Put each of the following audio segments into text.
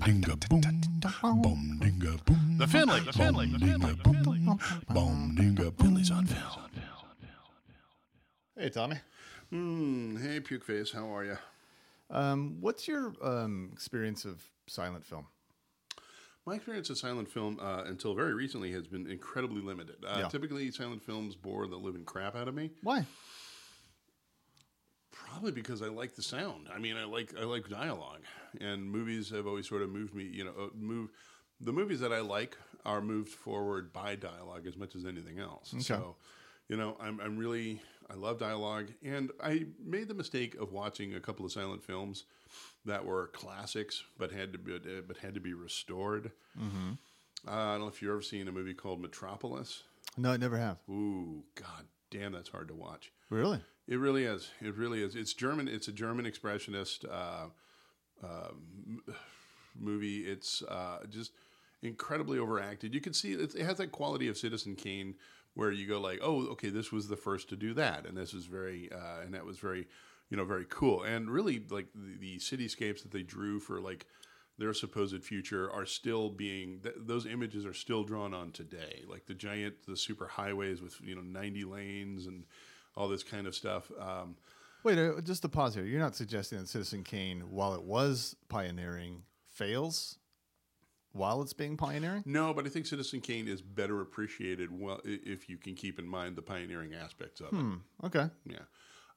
dinga boom, boom dinga boom. The Finley, the Finley, the Finley, the Finley. Boom dinga Finley's on film. Hey, Tommy. Hmm. Hey, puke face. How are you? Um, what's your um, experience of silent film? My experience of silent film uh, until very recently has been incredibly limited. Uh, Yeah. Typically, silent films bore the living crap out of me. Why? Probably because I like the sound. I mean, I like I like dialogue, and movies have always sort of moved me. You know, uh, move the movies that I like are moved forward by dialogue as much as anything else. So, you know, I'm I'm really I love dialogue, and I made the mistake of watching a couple of silent films that were classics, but had to be but had to be restored. Uh, I don't know if you've ever seen a movie called Metropolis. No, I never have. Ooh, god damn, that's hard to watch. Really? It really is. It really is. It's German. It's a German expressionist uh, uh, movie. It's uh, just incredibly overacted. You can see it, it has that quality of Citizen Kane, where you go like, "Oh, okay, this was the first to do that, and this is very, uh, and that was very, you know, very cool." And really, like the, the cityscapes that they drew for like their supposed future are still being th- those images are still drawn on today like the giant the super highways with you know 90 lanes and all this kind of stuff um, Wait, uh, just to pause here. You're not suggesting that Citizen Kane, while it was pioneering, fails while it's being pioneering? no but i think citizen kane is better appreciated well if you can keep in mind the pioneering aspects of it Hmm. Okay. Yeah,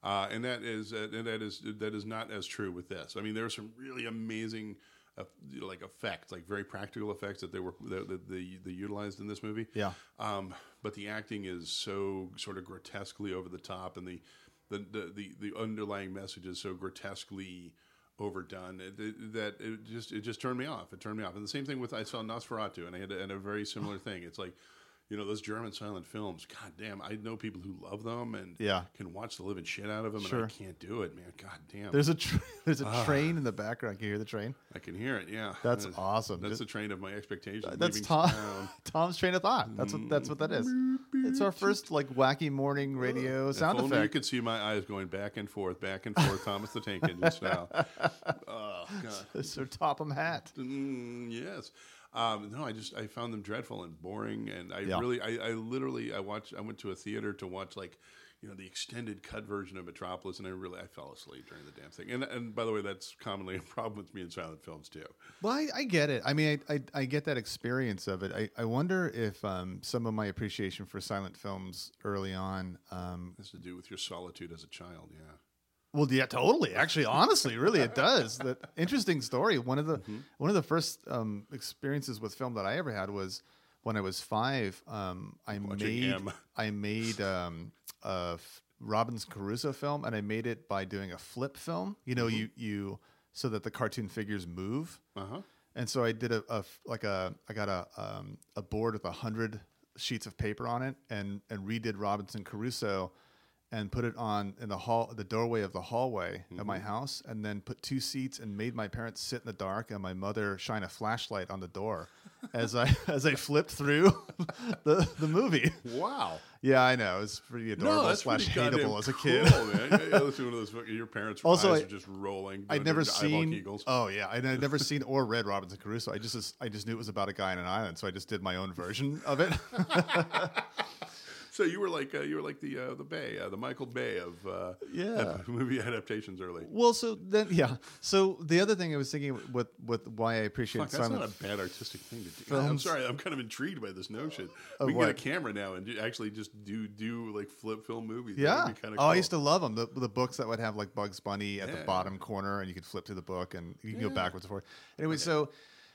uh, and that is uh, and that is that is not as true with this. I mean, there are some really amazing, uh, like effects, like very practical effects that they were that that they, they utilized in this movie. Yeah. Um, but the acting is so sort of grotesquely over the top, and the the the, the, the underlying message is so grotesquely overdone it, it- that it just it just turned me off. It turned me off. And the same thing with I saw Nosferatu, and I had a, and a very similar thing. It's like. You know those German silent films. God damn, I know people who love them and Yeah. can watch the living shit out of them, Sure. and I can't do it, man. God damn, There's a tr- there's a train in the background. Can you hear the train? I can hear it. Yeah, That's That- awesome. That's Just- the train of my expectations. That's Tom, town. Tom's train of thought. That's what that's what that is. It's our first like wacky morning radio sound if only you effect. could see my eyes going back and forth, back and forth, Thomas the Tank Engine style. Oh God. It's our Topham hat. Mm, yes. Um, no, I just I found them dreadful and boring, and I Yeah. really, I, I literally, I watched, I went to a theater to watch like, you know, the extended cut version of Metropolis, and I really, I fell asleep during the damn thing. And and by the way, that's commonly a problem with me in silent films too. Well, I, I get it. I mean, I, I, I get that experience of it. I, I wonder if um, some of my appreciation for silent films early on. Um, has to do with your solitude as a child. Yeah. Well, yeah, totally. Actually, honestly, really, it does. That interesting story. One of the one of the first um, experiences with film that I ever had was when I was five. Um, I made I made um, a f- Robinson Crusoe film, and I made it by doing a flip film. You know, you you so that the cartoon figures move. Uh huh. And so I did a like a I got a um, a board with a hundred sheets of paper on it and and redid Robinson Crusoe and put it on in the hall the doorway of the hallway of my mm-hmm. house and then put two seats and made my parents sit in the dark and my mother shine a flashlight on the door as I as I flipped through the the movie. Wow. Yeah, I know. It was pretty adorable No, slash hateable as a cool, kid. man. Yeah, yeah, one of those. Your parents' Also, eyes I- are just rolling. I'd never seen. Oh yeah, I'd I'd never seen or read Robinson Crusoe. I just I just knew it was about a guy on an island, so I just did my own version of it. So you were like uh, you were like the uh, the Bay, uh, the Michael Bay of uh, Yeah. movie adaptations early. well, so then yeah. So the other thing I was thinking with with why I appreciate Fuck, that's not a bad artistic thing to do. I'm sorry, I'm kind of intrigued by this notion. We can get a camera now and do, actually just do do like flip film movies. Yeah. kind of Oh, cool. I used to love them. The, the books that would have like Bugs Bunny at Yeah. the bottom corner, and you could flip to the book, and you can go backwards and forth. Anyway, so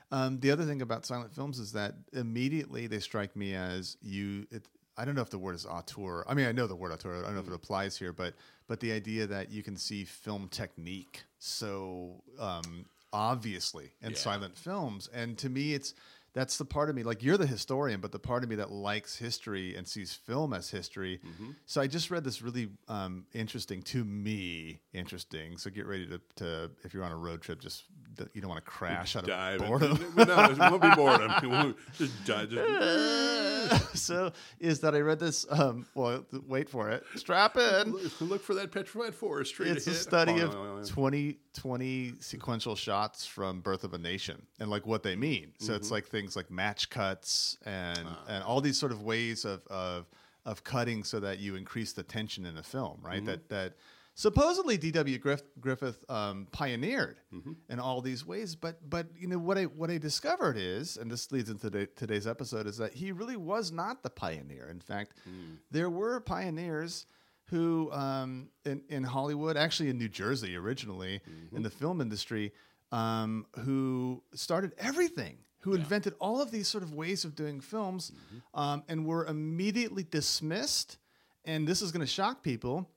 um, the other thing about silent films is that immediately they strike me as you. It, I don't know if the word is auteur. I mean, I know the word auteur. I don't know if Mm. it applies here, but but the idea that you can see film technique so um, obviously in Yeah. silent films, and to me, it's that's the part of me like you're the historian but the part of me that likes history and sees film as history Mm-hmm. so i just read this really um, interesting to me interesting so get ready to, to if you're on a road trip just you don't want to crash out Dive. of boredom. No, it won't be boredom. It won't, just dive. Just, so is that I read this? Um, well, wait for it. Strap in. look, look for that petrified forest straight It's a study Oh, of no. 20, 20 sequential shots from Birth of a Nation and like what they mean. So Mm-hmm. it's like things like match cuts and Ah. and all these sort of ways of of of cutting so that you increase the tension in a film, Mm-hmm. right? That that supposedly D.W. Griff, Griffith um, pioneered Mm-hmm. in all these ways. But but you know what I what I discovered is, and this leads into today, today's episode, is that he really was not the pioneer. In fact, Mm. there were pioneers who um, in in Hollywood, actually in New Jersey originally, Mm-hmm. in the film industry, um, who started everything. Who invented all of these sort of ways of doing films, Mm-hmm. um, and were immediately dismissed. And this is going to shock people.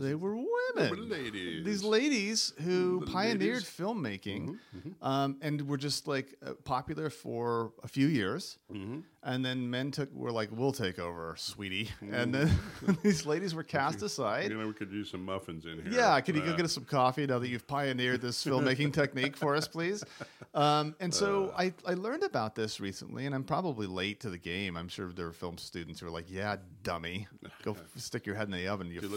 They were women. were ladies. These ladies who The pioneered ladies. Mm-hmm, filmmaking Um, and were just like uh, popular for a few years. Mm-hmm. And then men took were like, "We'll take over, sweetie." Mm-hmm. And then these ladies were cast aside. You know, we could do some muffins in here. Yeah, could you go get us some coffee now that you've pioneered this filmmaking technique for us, please? Um, and so Uh. I, I learned about this recently, and I'm probably late to the game. I'm sure there are film students who are like, "Yeah, dummy, go f- stick your head in the oven, you Dude,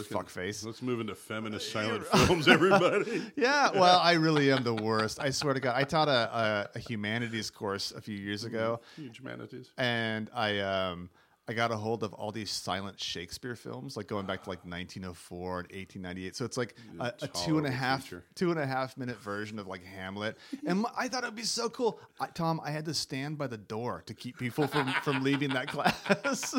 let's fuck get- face." Let's move into feminist silent films, everybody. Yeah, well, I really am the worst. I swear to God, I taught a, a, a humanities course a few years ago, Huge manatees. and I um I got a hold of all these silent Shakespeare films, like going back to like 1904 and 1898. So it's like a, a two and a half two and a half minute version of like Hamlet. And I thought it would be so cool. I, Tom, I had to stand by the door to keep people from from leaving that class.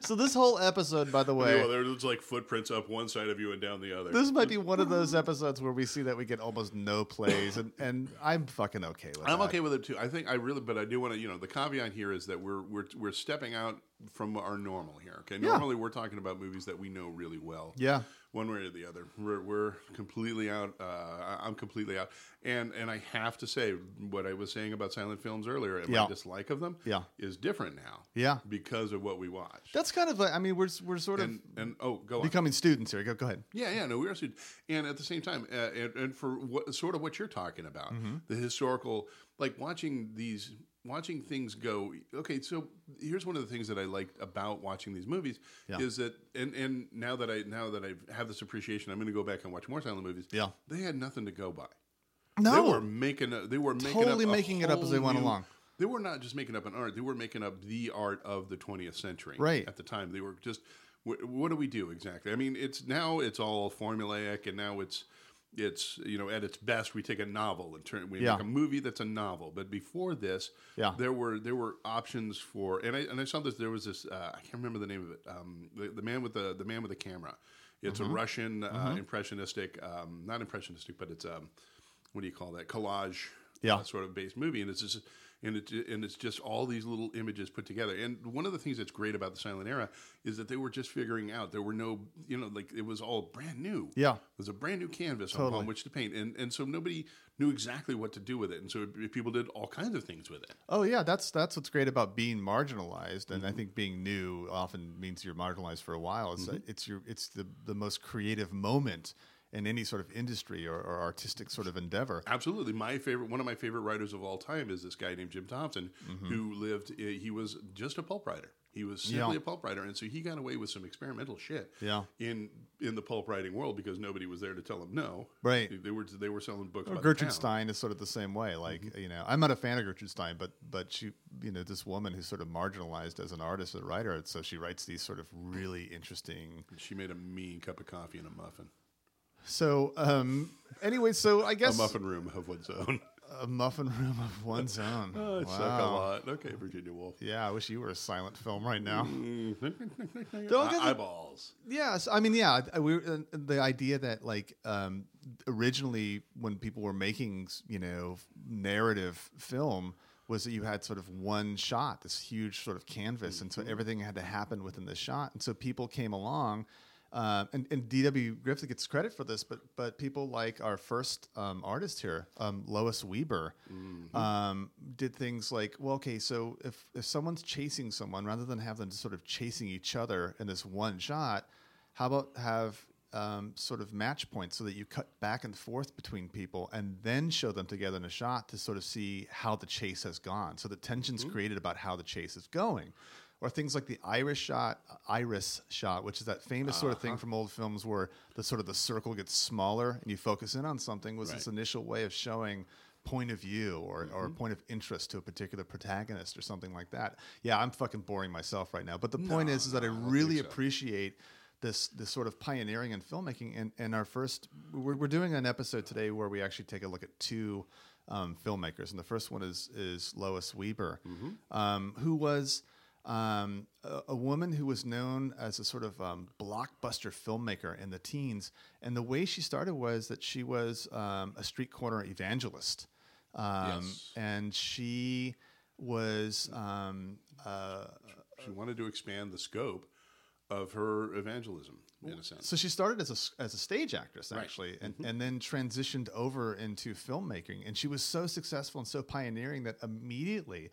so this whole episode, by the way. Yeah, there's like footprints up one side of you and down the other. this might be one of those episodes where we see that we get almost no plays, and, and I'm fucking okay with I'm that. okay with it too. I think I really, but I do want to. You know, the caveat here is that we're we're we're stepping out from our normal here. Okay, Yeah. normally we're talking about movies that we know really well. Yeah. one way or the other. We're we're completely out. Uh, I'm completely out. And and I have to say what I was saying about silent films earlier. Yeah. My dislike of them. Yeah. is different now. Yeah. because of what we watch. That's kind of like, I mean, we're, we're sort and and oh, go of on. becoming students here. Go, go ahead. Yeah, yeah, no, we are students, and at the same time, uh, and, and for what sort of what you're talking about, Mm-hmm. the historical, like watching these, watching things go. Okay, so here's one of the things that I liked about watching these movies Yeah. is that, and and now that I now that I have this appreciation, I'm going to go back and watch more silent movies. Yeah. they had nothing to go by. No. They were making, a, they were making Totally making it up as they went new- along. They were not just making up an art; they were making up the art of the 20th century. Right. at the time, they were just. What, what do we do exactly? I mean, it's now it's all formulaic, and now it's it's you know at its best we take a novel and turn we Yeah. make a movie that's a novel. But before this, Yeah. there were there were options for and I and I saw this. There was this uh, I can't remember the name of it. Um, the, the man with the the man with the camera. It's Mm-hmm. a Russian uh, impressionistic, um, not impressionistic, but it's um, what do you call that collage Yeah. uh, sort of based movie and it's just and it and it's just all these little images put together and one of the things that's great about the silent era is that they were just figuring out there were no you know like it was all brand new Yeah. it was a brand new canvas Totally. upon which to paint and and so nobody knew exactly what to do with it and so people did all kinds of things with it Oh yeah, that's that's what's great about being marginalized, and I Mm-hmm. think being new often means you're marginalized for a while. It's Mm-hmm. it's your it's the the most creative moment in any sort of industry or, or artistic sort of endeavor. Absolutely, my favorite, one of my favorite writers of all time is this guy named Jim Thompson, who lived. uh, He was just a pulp writer. He was simply Mm-hmm. Yeah. a pulp writer, and so he got away with some experimental shit. Yeah. in in the pulp writing world because nobody was there to tell him no. Right. They, they were they were selling books. Well, Gertrude. Stein is sort of the same way. Like Mm-hmm. you know, I'm not a fan of Gertrude Stein, but but she, you know, this woman who's sort of marginalized as an artist, a writer, so she writes these sort of really interesting. She made a mean cup of coffee and a muffin. So um, anyway, so I guess a muffin room of one's own. a muffin room of one's own. oh, I suck a Wow. lot. Okay, Virginia Woolf. Yeah, I wish you were a silent film right now. Don't Don't get the- eyeballs. Yes, I mean, yeah, we uh, the idea that like um, originally when people were making you know narrative film was that you had sort of one shot, this huge sort of canvas, and so everything had to happen within the shot, and so people came along. Uh, and, and D.W. Griffith gets credit for this, but but people like our first um, artist here, um, Lois Weber, um, did things like, well, okay, so if if someone's chasing someone, rather than have them sort of chasing each other in this one shot, how about have um, sort of match points so that you cut back and forth between people and then show them together in a shot to sort of see how the chase has gone. So the tension's created about how the chase is going. Or things like the iris shot, iris shot, which is that famous sort of thing from old films where the sort of the circle gets smaller and you focus in on something. Was this initial way of showing point of view or, or point of interest to a particular protagonist or something like that. Yeah, I'm fucking boring myself right now. But the point is, is that I no, I really so. appreciate this this sort of pioneering in filmmaking. And, and our first, we're, we're doing an episode today where we actually take a look at two um, filmmakers, and the first one is is Lois Weber, um, who was. Um, a, a woman who was known as a sort of um, blockbuster filmmaker in the teens, and the way she started was that she was um, a street corner evangelist, um, Yes. and she was um, uh, She wanted to expand the scope of her evangelism, in a sense. So she started as a as a stage actress Right. actually, and, and then transitioned over into filmmaking. And she was so successful and so pioneering that immediately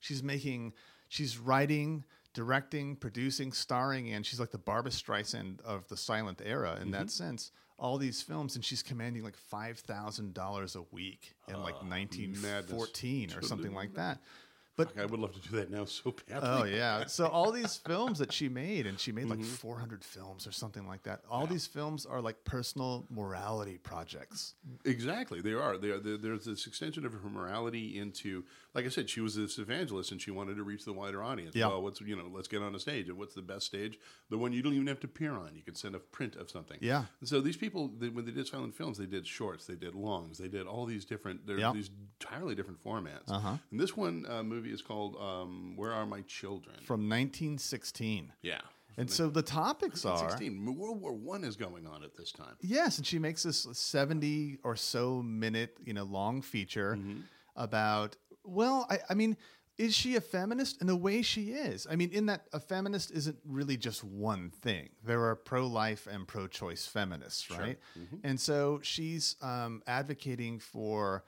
she's making, she's writing, directing, producing, starring, and she's like the Barbra Streisand of the silent era in that mm-hmm. sense. All these films, and she's commanding like five thousand dollars a week in like ah, nineteen fourteen or something like that. But I would love to do that now so badly. Oh yeah. So all these films that she made, and she made like mm-hmm. 400 films or something like that. All these films are like personal morality projects. Exactly, they are. They are. There's this extension of her morality into, like I said, she was this evangelist and she wanted to reach the wider audience. Yeah. Well, what's you know, let's get on a stage. And what's the best stage? The one you don't even have to appear on. You can send a print of something. Yeah. And so these people, they, when they did silent films, they did shorts, they did longs, they did all these different. Yeah. these entirely different formats. Uh-huh. And this one uh, movie is called um, "Where Are My Children?" From 1916. yeah. And so the topics are 16. World War One is going on at this time. Yes, and she makes this 70 or so minute, you know, long feature Mm-hmm. about well, I, I mean, is she a feminist? In the way she is. I mean, in that a feminist isn't really just one thing. There are pro-life and pro-choice feminists, right? Mm-hmm. And so she's um, advocating for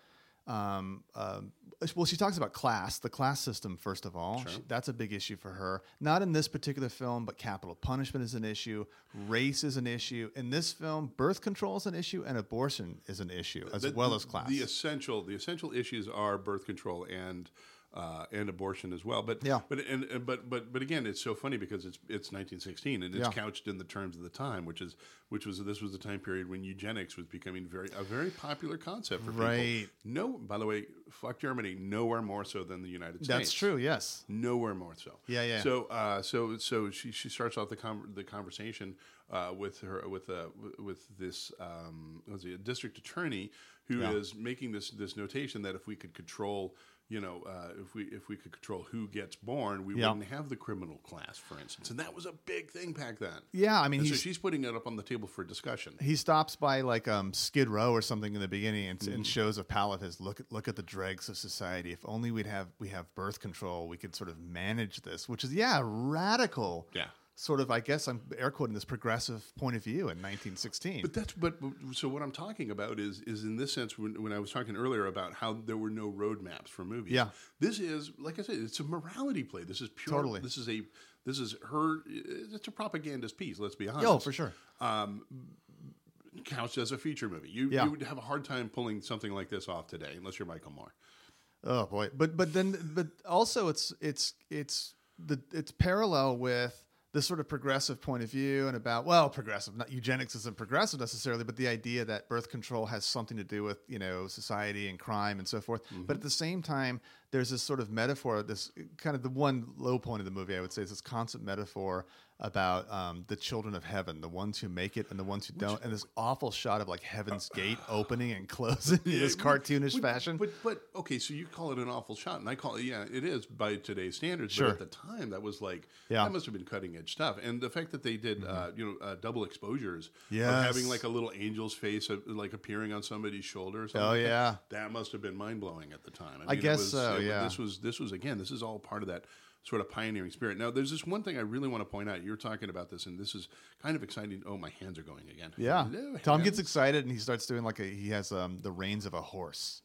um, um, well, she talks about class, the class system, first of all. She- that's a big issue for her. Not in this particular film, but capital punishment is an issue, race is an issue. In this film, birth control is an issue, and abortion is an issue, as The- well as class. The essential the essential issues are birth control and uh, and abortion as well. But Yeah. but and, and but but but again, it's so funny because it's it's 1916 and it's Yeah. couched in the terms of the time, which is which was this was the time period when eugenics was becoming very a very popular concept for Right. people. No, by the way, fuck Germany, nowhere more so than the United States. that's true, yes. Nowhere more so. Yeah, yeah. So, uh, so, so she, she starts off the con- the conversation uh, with her with uh, with this um, was it, a district attorney who is Yeah. making this this notation that if we could control, you know, uh, if we if we could control who gets born, we Yeah. wouldn't have the criminal class, for instance, and that was a big thing back then. Yeah, I mean, so she's putting it up on the table for discussion. he stops by like um, Skid Row or something in the beginning and, Mm-hmm. and shows a pal of his look at look at the dregs of society. If only we'd have we have birth control, we could sort of manage this. Which is yeah, radical. Yeah. Sort of, I guess I'm air quoting this progressive point of view in 1916. But that's but so what I'm talking about is is in this sense when, when I was talking earlier about how there were no roadmaps for movies. Yeah. this is like I said, it's a morality play. This is pure. Totally. This is a this is her. It's a propagandist piece. Let's be honest. oh, for sure. Um, Counts as a feature movie. You Yeah. you would have a hard time pulling something like this off today, unless you're Michael Moore. Oh boy, but but then but also it's it's it's the it's parallel with this sort of progressive point of view and about well progressive not eugenics isn't progressive necessarily but the idea that birth control has something to do with you know society and crime and so forth. Mm-hmm. But at the same time there's this sort of metaphor this kind of the one low point of the movie i would say is this constant metaphor about um, the children of heaven the ones who make it and the ones who don't and this awful shot of like heaven's gate opening and closing in this cartoonish But- fashion But but okay, so you call it an awful shot, and I call it yeah, it is by today's standards. Sure. But at the time, that was like Yeah. Mm-hmm. that must have been cutting edge stuff. And the fact that they did uh, you know uh, double exposures, yeah, having like a little angel's face uh, like appearing on somebody's shoulder. Or something Oh, like yeah. that must have been mind blowing at the time. I mean, it guess was- so, it- yeah. This was this was again, this is all part of that sort of pioneering spirit. Now, there's this one thing I really want to point out. You're talking about this, and this is kind of exciting. Oh, my hands are going again. Yeah. Hello, Tom gets excited and he starts doing like a he has um, the reins of a horse.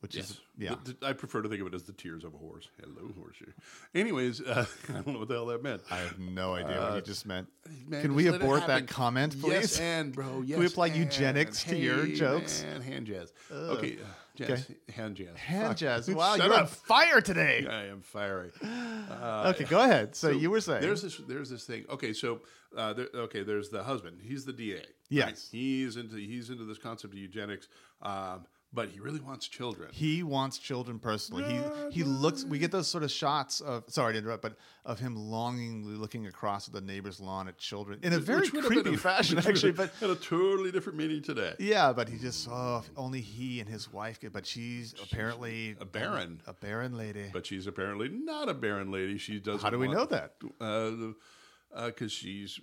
Which Yes. is yeah. I prefer to think of it as the tears of a horse. Hello, horseshoe. Anyways, uh, I don't know what the hell that meant. I have no idea what you just meant. Man, Can just we abort that comment, please? Yes, and bro, yes. we apply and. eugenics to your jokes? Man, hand jazz. Okay, uh, jazz, hand jazz. Hand Fuck. jazz. Wow, you're on fire today. I am fiery. okay, go ahead. So, you were saying there's this there's this thing. Okay, so uh, there, okay, there's the husband. He's the DA. right? Yes. he's into he's into this concept of eugenics, um, but he really wants children. he wants children personally. He he looks. We get those sort of shots of sorry to interrupt, but of him longingly looking across at the neighbor's lawn at children in a very Which would have been creepy a- fashion, actually. But had a totally different meaning today. yeah, but he just oh, only he and his wife could. But she's apparently a barren. a barren lady. But she's apparently not a barren lady. She doesn't. How do we want- know that? Uh, because uh, she's.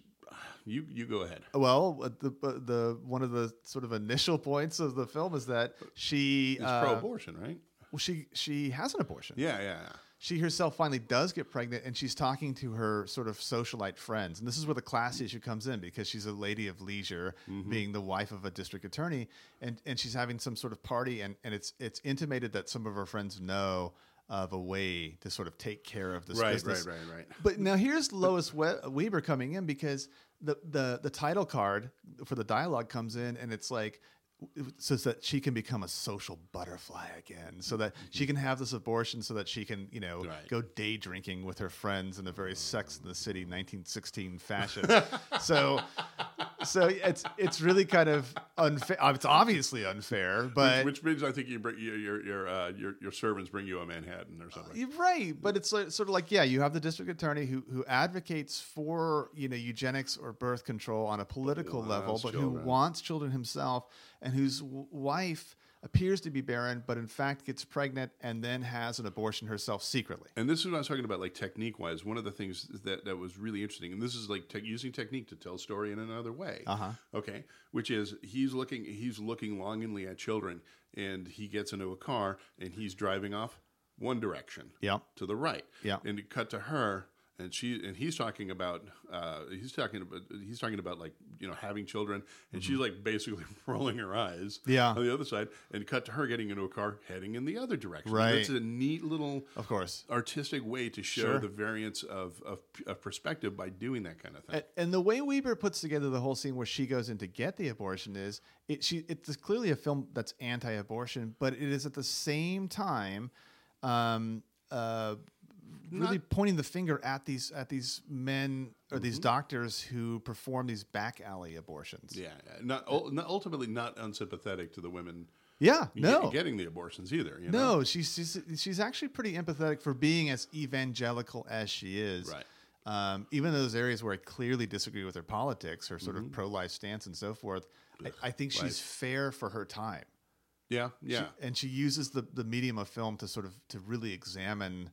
You you go ahead. Well, uh, the uh, the one of the sort of initial points of the film is that she It's uh, pro-abortion, right? well, she she has an abortion. Yeah, yeah. yeah. she herself finally does get pregnant and she's talking to her sort of socialite friends and this is where the class issue comes in because she's a lady of leisure being the wife of a district attorney and, and she's having some sort of party and, and it's it's intimated that some of her friends know of a way to sort of take care of this Right, business. right, right, right. But now here's Lois we- Weber coming in because the, the the title card for the dialogue comes in and it's like so that she can become a social butterfly again, so that she mm-hmm. can have this abortion, so that she can, you know, Right. go day drinking with her friends in a very Sex in the City 1916 fashion. so, so it's it's really kind of unfair. Uh, it's obviously unfair, but Which means I think you bring your your your, uh, your your servants bring you a Manhattan or something. You're right, but it's like, sort of like yeah, you have the district attorney who who advocates for you know eugenics or birth control on a political level, but children. who wants children himself, and whose w- wife appears to be barren, but in fact gets pregnant and then has an abortion herself secretly. And this is what I was talking about, like technique wise. One of the things that, that was really interesting, and this is like te- using technique to tell a story in another way. Uh-huh. Okay, which is he's looking he's looking longingly at children, and he gets into a car and he's driving off one direction. Yeah. To the right. Yeah. And you cut to her. And she and he's talking about uh, he's talking about he's talking about like you know having children and she's like basically rolling her eyes Mm-hmm. Yeah. on the other side and cut to her getting into a car heading in the other direction Right. that's a neat little Of course. artistic way to show Sure. the variance of, of, of perspective by doing that kind of thing. And, and the way Weber puts together the whole scene where she goes in to get the abortion is it she it's clearly a film that's anti-abortion, but it is at the same time um, uh, really pointing the finger at these at these men or these doctors who perform these back alley abortions. yeah, not, not ultimately not unsympathetic to the women Yeah, no. getting the abortions either. You know? No, she's, she's she's actually pretty empathetic for being as evangelical as she is. Right. Um, even those areas where I clearly disagree with her politics, her Mm-hmm. sort of pro-life stance and so forth, I, I think she's fair for her time. Yeah, yeah. She- and she uses the the medium of film to sort of to really examine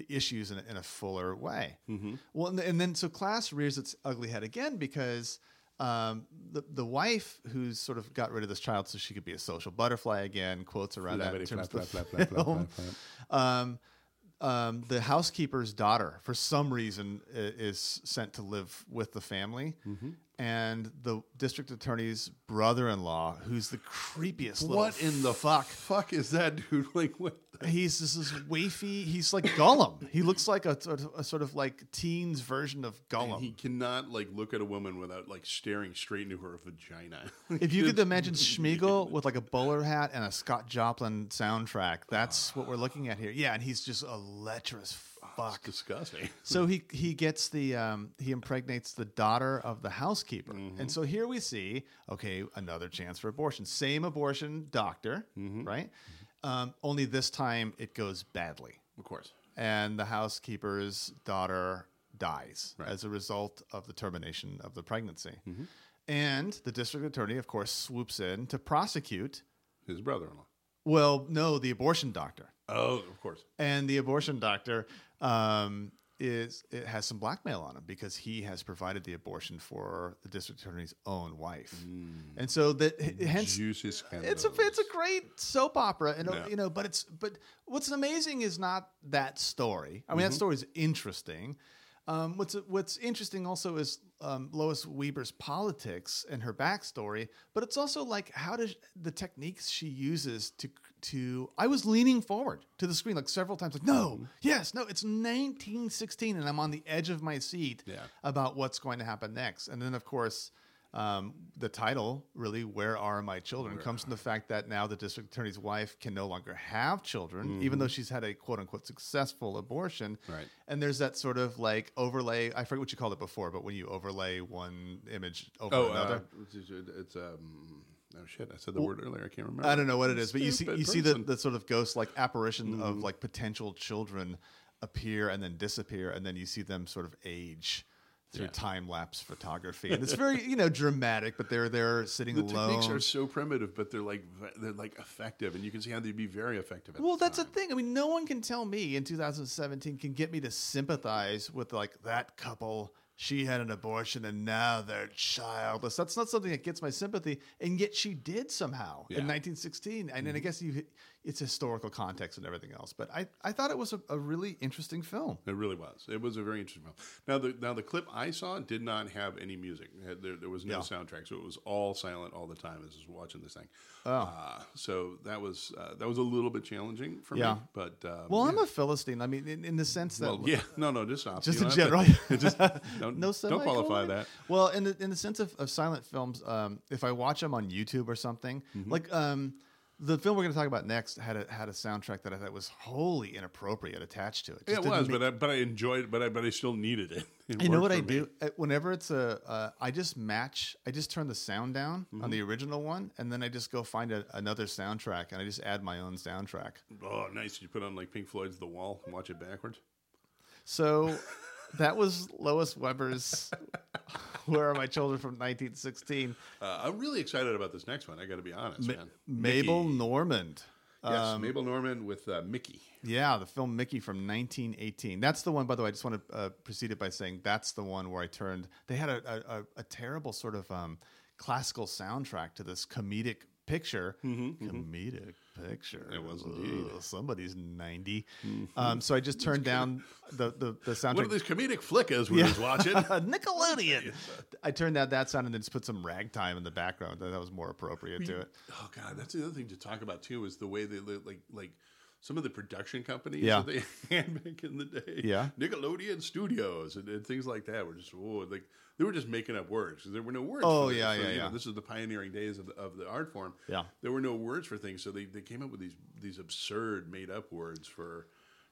the issues in a, in a fuller way. Mm-hmm. Well, and, and then so class rears its ugly head again because um, the the wife who's sort of got rid of this child so she could be a social butterfly again quotes around that in terms flap, of flap, the flap, flap, film. Um, um, the housekeeper's daughter, for some reason, is sent to live with the family, Mm-hmm. And the district attorney's brother-in-law, who's the creepiest. little What in the fuck? fuck is that dude? Like what? He's this is wafy. He's like Gollum. He looks like a, sort of- a sort of like teens version of Gollum. He cannot like look at a woman without like staring straight into her vagina. if you could imagine Sméagol with like a bowler hat and a Scott Joplin soundtrack, that's what we're looking at here. Yeah, and he's just a lecherous fuck. disgusting. So he he gets the um, he impregnates the daughter of the housekeeper, and so here we see okay another chance for abortion. Same abortion doctor, right? Um, only this time it goes badly, Of course. and the housekeeper's daughter dies Right. as a result of the termination of the pregnancy. And the district attorney, of course, swoops in to prosecute. His brother-in-law. Well, no, the abortion doctor Oh, of course. and the abortion doctor um, is it has some blackmail on him because he has provided the abortion for the district attorney's own wife, and so that hence it's a it's a great soap opera, and Yeah. you know, but it's but what's amazing is not that story. I mean, that story is interesting. Um, what's what's interesting also is um, Lois Weber's politics and her backstory, but it's also like how does the techniques she uses to to. I was leaning forward to the screen like several times, like no, yes, no, it's 1916, and I'm on the edge of my seat Yeah. about what's going to happen next, and then of course. Um, the title, really, "Where Are My Children," comes from the fact that now the district attorney's wife can no longer have children, even though she's had a quote unquote successful abortion. Right. And there's that sort of like overlay. I forget what you called it before, but when you overlay one image over Oh, another. uh, it's, it's um. Oh shit! I said the word earlier. I can't remember. I don't know what it is, but you see you see the, the sort of ghost like apparition of Mm-hmm. like potential children appear and then disappear, and then you see them sort of age through Yeah. time lapse photography, and it's very you know dramatic. But they're there sitting The alone. techniques are so primitive, but they're like they're like effective, and you can see how they'd be very effective. At Well, the that's the thing. I mean, no one can tell me in 2017 can get me to sympathize with like that couple. She had an abortion and now they're childless. That's not something that gets my sympathy, and yet she did somehow Yeah. in 1916. And then I mm-hmm. guess you, it's historical context and everything else. But I, I thought it was a, a really interesting film. It really was. It was a very interesting film. Now the now the clip I saw did not have any music. There, there was no Yeah. soundtrack, so it was all silent all the time as I was watching this thing. Oh. Uh, so that was uh, that was a little bit challenging for Yeah. me. But um, Well, yeah. I'm a Philistine. I mean, in, in the sense that well, yeah, no, no, just stop. just You in general. to- just don't, no don't qualify that. Well, in the in the sense of, of silent films, um, if I watch them on YouTube or something, Mm-hmm. like um, the film we're going to talk about next had a had a soundtrack that I thought was wholly inappropriate attached to it. Just it was, make- but I, but I enjoyed it. But I but I still needed it. It you know what I me. do? Uh, Whenever it's a, uh, I just match. I just turn the sound down Mm-hmm. on the original one, and then I just go find a, another soundtrack, and I just add my own soundtrack. Oh, nice! You put on like Pink Floyd's "The Wall" and watch it backwards. So that was Lois Weber's "Where Are My Children" from 1916. Uh, I'm really excited about this next one. I got to be honest, Ma- man. Mabel Mickey. Normand. yes, Um, Mabel Normand with uh, Mickey. Yeah, the film Mickey from 1918. That's the one, by the way. I just want to uh, proceed it by saying that's the one where I turned. They had a, a, a, a terrible sort of um, classical soundtrack to this comedic picture. Comedic picture. Mm-hmm, It was indeed. Ugh, somebody's 90. Um, so I just turned down the, the, the soundtrack. What are these comedic flickers we was watching? Nickelodeon. I turned down that sound and then just put some ragtime in the background. That was more appropriate to it. Oh god, that's the other thing to talk about too is the way they like like some of the production companies Yeah. that they had back in the day. Yeah. Nickelodeon Studios and, and things like that were just oh, like they were just making up words 'cause there were no words. Oh, for, yeah, for, yeah, you know, yeah. this is the pioneering days of the, of the art form. Yeah. there were no words for things, so they, they came up with these these absurd made up words for.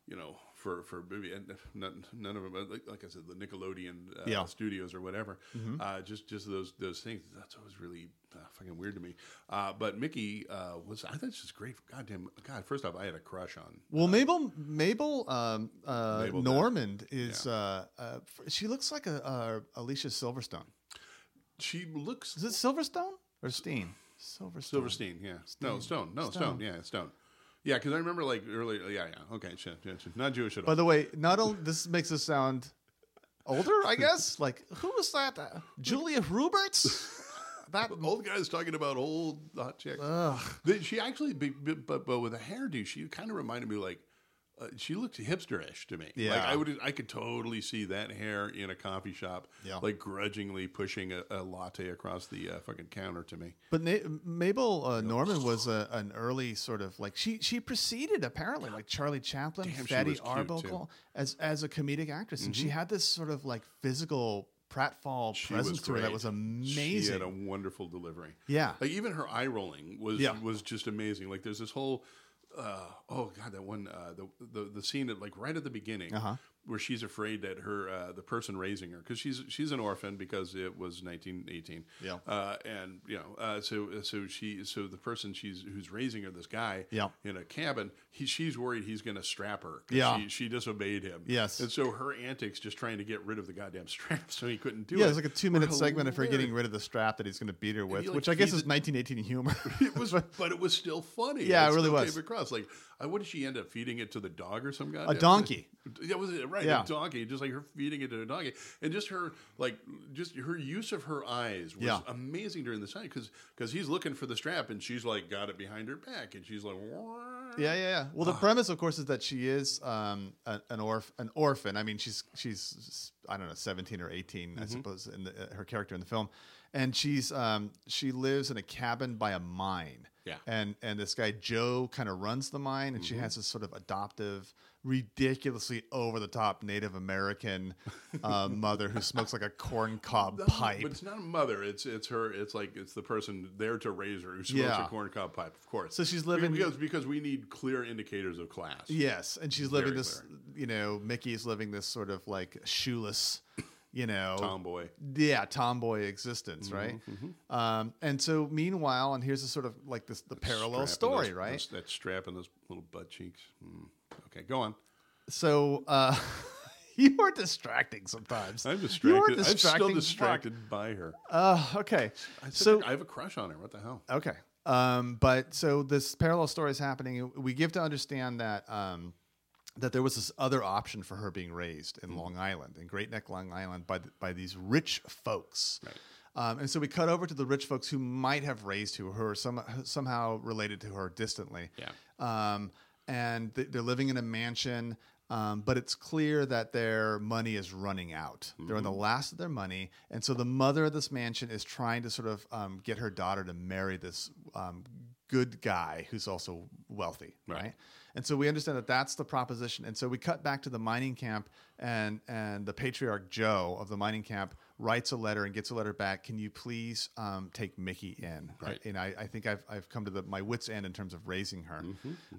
You know, for for movie, and none, none of them. Like, like I said, the Nickelodeon uh, Yeah. studios or whatever. Uh, just just those those things. That's always really uh, fucking weird to me. Uh, but Mickey uh, was I thought just great. Goddamn, God. First off, I had a crush on. Well, Mabel Mabel um, uh, Mabel Normand is uh, uh, she looks like a, uh Alicia Silverstone. She looks Is it Silverstone or Steen? Silverstone. Silverstein. Yeah, no Stone. No Stone. Yeah, Stone. Yeah, because I remember like earlier. Yeah, yeah. Okay, shit, shit, shit. not Jewish at all. By the way, not only this makes us sound older, I guess. like who was that? Uh, Julia Roberts. that old guys talking about old hot chicks. Ugh. She actually, but but with a hairdo, she kind of reminded me like. Uh, she looked hipsterish to me. Like Yeah. I would, I could totally see that hair in a coffee shop, Yeah. like grudgingly pushing a, a latte across the uh, fucking counter to me. But Na- Mabel uh, Normand was a, an early sort of like she she preceded apparently like Charlie Chaplin, Damn, Fatty was cute, too. Mm-hmm. Arbuckle as as a comedic actress, and she had this sort of like physical pratfall She presence to her that was She had a wonderful delivery. Yeah. like even her eye rolling was Yeah. was just amazing. Like there's this whole. Uh, oh god, that one uh, the, the the scene at like right at the beginning Uh-huh. Where she's afraid that her uh, the person raising her because she's she's an orphan because it was 1918 Yeah. uh, and you know uh, so so she so the person she's who's raising her this guy Yeah. in a cabin he she's worried he's going to strap her. Yeah. she, she disobeyed him Yes. and so her antics just trying to get rid of the goddamn strap so he couldn't do it. yeah, it it's like a two minute segment of her getting rid of the strap that he's going to beat her with, you, like, which I guess is it- 1918 humor. it was, but it was still funny. Yeah, it really was. Came across like, uh, what did she end up feeding it to the dog or some guy? A donkey. Yeah, was it right? Right, Yeah. a donkey, just like her feeding it to a donkey, and just her like just her use of her eyes was Yeah. amazing during the scene because because he's looking for the strap and she's like got it behind her back and she's like, "Wah." Yeah, yeah, yeah. Well, the premise, of course, is that she is um, a, an orph an orphan. I mean, she's she's I don't know, seventeen or 18 Mm-hmm. I suppose, in the, uh, her character in the film, and she's um, she lives in a cabin by a mine. Yeah. and and this guy Joe kind of runs the mine, and she Mm-hmm. has this sort of adoptive, ridiculously over the top Native American uh, mother who smokes like a corn cob pipe. But it's not a mother. It's it's her. It's like it's the person there to raise her who smokes Yeah. a corncob pipe. Of course. So she's living- because because we need clear indicators of class. Yes, and she's living Very this. You know, Mickey is living this sort of like shoeless, you know, Tomboy. yeah, tomboy existence, right? Um, and so, meanwhile, and here's the sort of like this the parallel story, those- right? that strap and those little butt cheeks. Mm. Okay, go on. So uh, you are distracting sometimes. I'm distracted. I'm still distracted by her. Uh, okay, I so I have a crush on her. What the hell? Okay. Um, but so this parallel story is happening. We give to understand that um, that there was this other option for her being raised in Long Island, in Great Neck, Long Island, by by these rich folks. Right. Um, and so we cut over to the rich folks who might have raised who her some, somehow related to her distantly. Yeah. Um, and th- they're living in a mansion. Um, but it's clear that their money is running out. They're on the last of their money, and so the mother of this mansion is trying to sort of um, get her daughter to marry this um, good guy who's also wealthy, right. Right. And so we understand that that's the proposition. And so we cut back to the mining camp, and and the patriarch Joe of the mining camp writes a letter and gets a letter back. Can you please um, take Mickey in? Right. And I, I think I've I've come to the my wits end in terms of raising her.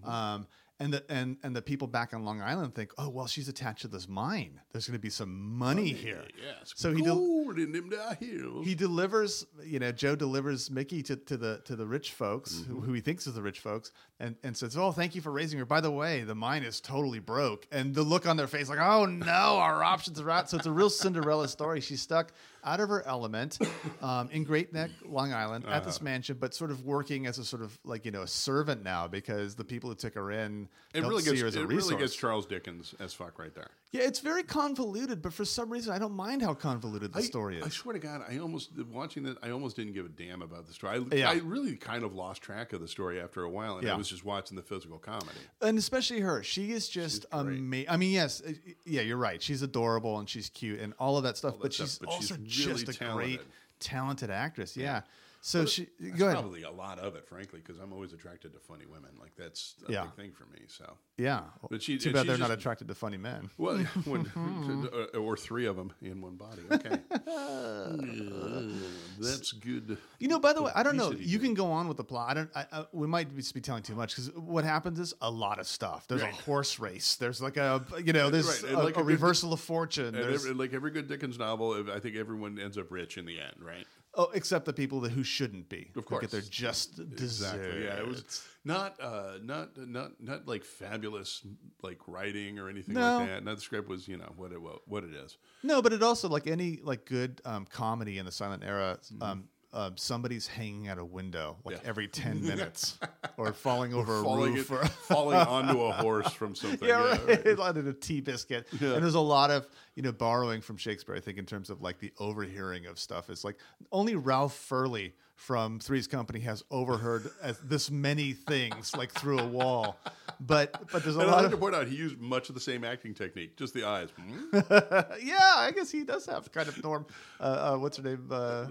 Um, and the and and the people back on Long Island think, oh well, she's attached to this mine. There's going to be some money here. Yes. So he in them da hills. he delivers, you know, Joe delivers Mickey to, to the to the rich folks who, mm-hmm. who he thinks is the rich folks, and, and says, "Oh, thank you for raising her. By the way, the mine is totally broke." And the look on their face, like, "Oh no, our options are out." So it's a real Cinderella story. She's stuck out of her element um, in Great Neck, Long Island, at this mansion, but sort of working as a sort of like you know a servant now because the people who took her in it don't really see gets her as a it resource. really gets Charles Dickens as fuck right there. yeah, it's very convoluted, but for some reason, I don't mind how convoluted the I, story is. I swear to God, I almost watching that. I almost didn't give a damn about the story. I, Yeah. I really kind of lost track of the story after a while, and Yeah. I was just watching the physical comedy. and especially her she is just amazing i mean yes uh, yeah you're right she's adorable and she's cute and all of that stuff but stuff, she's but she's also really just a talented. great talented actress yeah, so she go ahead probably a lot of it, frankly, because I'm always attracted to funny women. Like that's a Yeah. big thing for me. So, yeah But she- too bad she's they're not attracted to funny men well, when, uh, or three of them in one body. Okay, that's good. you know by the way i don't know you drink. can go on with the plot i don't I, I, we might just be telling too much because what happens is a lot of stuff there's Right. a horse race there's like a you know there's Right, a, like a a good- reversal of fortune every, like every good Dickens novel, I think everyone ends up rich in the end, right? Oh except the people that who shouldn't be Of course, get their just Exactly. Yeah, it was not uh, not not not like fabulous like writing or anything No. like that. Not the script was you know what it what it is. No, but it also like any like good um, comedy in the silent era. Mm-hmm. Um, um, somebody's hanging out a window like Yeah. every ten minutes, or falling over a Falling roof, it- or falling onto a horse from something. yeah, right. right. Landed a tea biscuit. And there's a lot of you know borrowing from Shakespeare. I think in terms of like the overhearing of stuff. It's like only Ralph Furley from Three's Company has overheard as this many things like through a wall. But but there's a And I lot like to point out he used much of the same acting technique, just the eyes. Hmm? yeah. I guess he does have kind of Norm. Uh, uh, what's her name? Uh, Uh,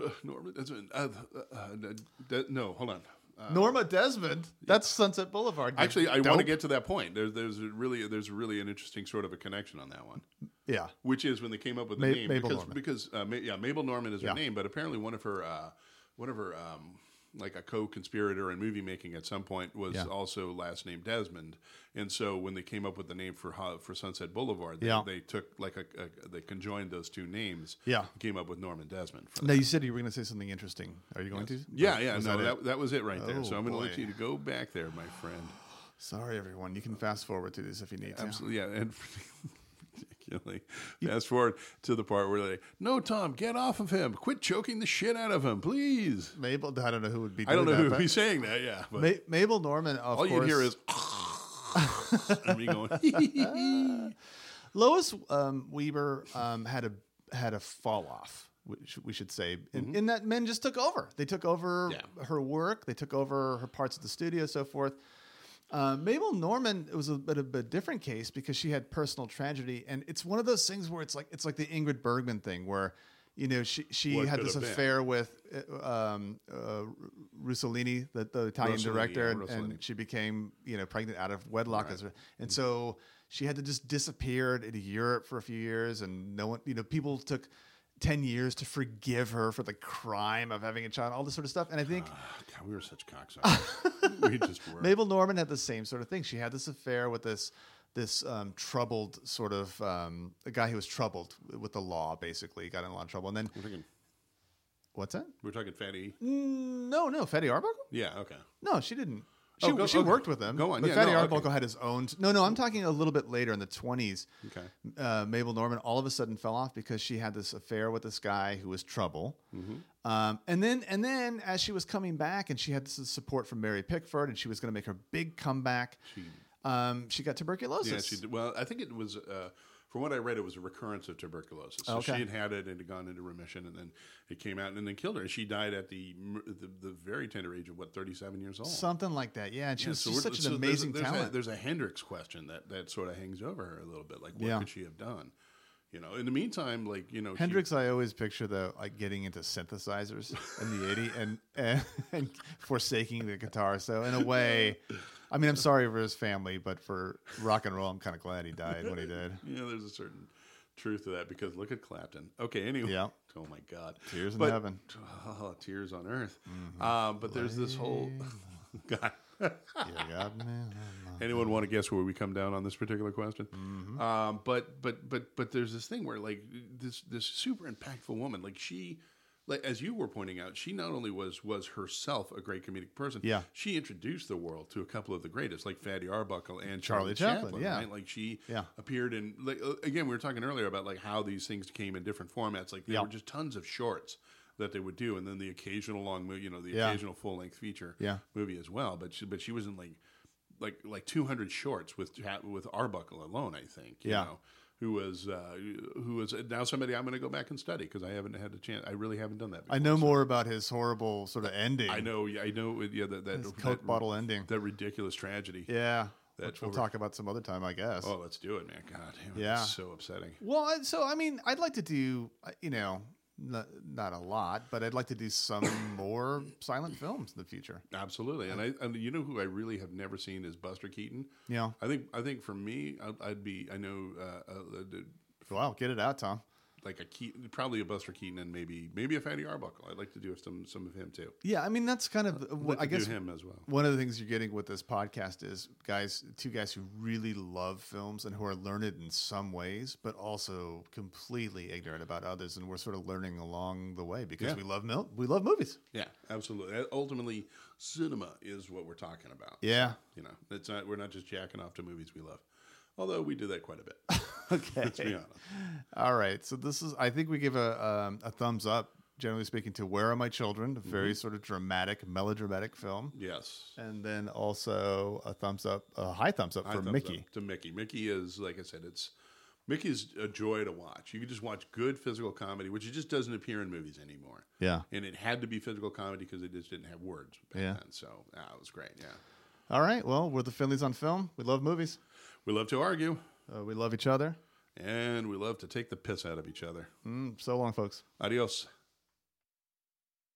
uh, uh, uh, uh, no, hold on. Uh, Norma Desmond. That's Sunset Boulevard. actually, I want to get to that point. There's there's a really there's really an interesting sort of a connection on that one. Yeah. which is when they came up with the Ma- name Mabel because Normand. because uh, Ma- yeah Mabel Normand is her Yeah. name, but apparently one of her uh, one of her um, like a co-conspirator in movie making at some point was Yeah. also last name Desmond, and so when they came up with the name for for Sunset Boulevard, they, Yeah. they took like a, a they conjoined those two names, Yeah. came up with Norman Desmond. Now you said you were going to say something interesting. Are you going to? yeah, yeah, was no, that that, that, was it right there. Oh, So I'm going to let you to go back there, my friend. Sorry, everyone. You can fast forward to this if you need to. Absolutely, yeah, and Fast forward to the part where they're like, "No, Tom, get off of him! Quit choking the shit out of him, please." Mabel. I don't know who would be. I don't know doing who that, he's saying that, yeah, but Ma- Mabel Normand. Of all you'd hear is me going. Lois um, Weber um, had a had a fall off. We should, we should say, in, in that men just took over. They took over Yeah. her work. They took over her parts of the studio, so forth. Uh, Mabel Normand it was a bit of a different case because she had personal tragedy, and it's one of those things where it's like it's like the Ingrid Bergman thing, where you know she she What had this have been. affair with uh, um, uh, Rossellini, the, the Italian Rossellini, director, yeah, and, and she became you know pregnant out of wedlock, Right. and so she had to just disappear into Europe for a few years, and no one, you know, people took. 10 years to forgive her for the crime of having a child, all this sort of stuff. And I think Ah, God, we were such cocksuckers. we just were. Mabel Normand had the same sort of thing. She had this affair with this this um, troubled sort of um, a guy who was troubled with the law. Basically, got in a lot of trouble. And then We're talking, what's that? we're talking fatty. No, no, Fatty Arbuckle. Yeah, okay. No, she didn't. She, Oh, go- she okay. worked with him. Go on. But Yeah, Fatty no, Arbuckle okay. had his own. No, no, I'm talking a little bit later in the 20s. Okay. Uh, Mabel Normand all of a sudden fell off because she had this affair with this guy who was trouble. Mm-hmm. Um, and then, and then, as she was coming back, and she had this support from Mary Pickford, and she was going to make her big comeback. She- um, she got tuberculosis. Yeah, she did. Well, I think it was, uh, from what I read, it was a recurrence of tuberculosis. So Okay. she had had it and had gone into remission, and then it came out and then killed her. And she died at the the, the very tender age of what, 37 years old. Something like that, yeah. And she Yeah, was so she's such an there's amazing there's talent. A, there's a Hendrix question that, that sort of hangs over her a little bit. Like, what Yeah. could she have done? You know, in the meantime, like, you know, she- Hendrix, I always picture though, like getting into synthesizers in the '80s and, and and forsaking the guitar. So in a way, I mean, I'm sorry for his family, but for rock and roll, I'm kind of glad he died when he did. Yeah, there's a certain truth to that because look at Clapton. Okay, anyway. Yeah. Oh my God. Tears in But- heaven. Oh, tears on earth. Mm-hmm. Um, but there's this whole. God. Anyone want to guess where we come down on this particular question? Mm-hmm. Um, but but but but there's this thing where like this this super impactful woman, like she, like as you were pointing out, she not only was was herself a great comedic person, Yeah. she introduced the world to a couple of the greatest, like Fatty Arbuckle and Charlie Charlie, Chaplin, Chaplin. yeah. right? Like she Yeah. appeared in like uh, again we were talking earlier about like how these things came in different formats. Like there Yeah. were just tons of shorts that they would do, and then the occasional long movie, you know, the Yeah. occasional full length feature Yeah. movie as well. But she, but she was in like like like 200 shorts with with Arbuckle alone, I think. You Yeah. know, who was uh, who was now somebody I'm going to go back and study because I haven't had a chance. I really haven't done that. Before, I know more about his horrible sort of ending. I know. yeah, I know. Yeah, that that, his that Coke bottle ending. that ridiculous tragedy. Yeah, That we'll over- talk about some other time, I guess. Oh, let's do it, man. God, damn, it, Yeah. so upsetting. Well, so I mean, I'd like to do, uh, you know, not, not a lot, but I'd like to do some more silent films in the future. Absolutely, and I and you know who I really have never seen is Buster Keaton. Yeah. I think I think for me, I'd, I'd be I know uh, uh, uh, Wow, get it out, Tom. Like a Keaton, probably a Buster Keaton, and maybe maybe a Fatty Arbuckle. I'd like to do some some of him too. Yeah, I mean that's kind of like I guess him as well. one of the things you're getting with this podcast is guys, two guys who really love films and who are learned in some ways, but also completely ignorant about others, and we're sort of learning along the way because Yeah. we love mil- we love movies. Yeah, absolutely. Uh, Ultimately, cinema is what we're talking about. Yeah. You know, it's not we're not just jacking off to movies we love, although we do that quite a bit. Okay. Let's be honest. All right. So this is, I think we give a um, a thumbs up, generally speaking, to Where Are My Children, a Mm-hmm. very sort of dramatic, melodramatic film, Yes. and then also a thumbs up, a high thumbs up High for thumbs Mickey. up to Mickey. Mickey is like I said, it's Mickey's a joy to watch. You can just watch good physical comedy, which it just doesn't appear in movies anymore. Yeah. And it had to be physical comedy because it just didn't have words back Yeah. then. So ah, it was great. Yeah. All right. Well, we're the Finleys on film. We love movies. We love to argue Uh, we love each other. and we love to take the piss out of each other. Mm, so long, folks. Adios.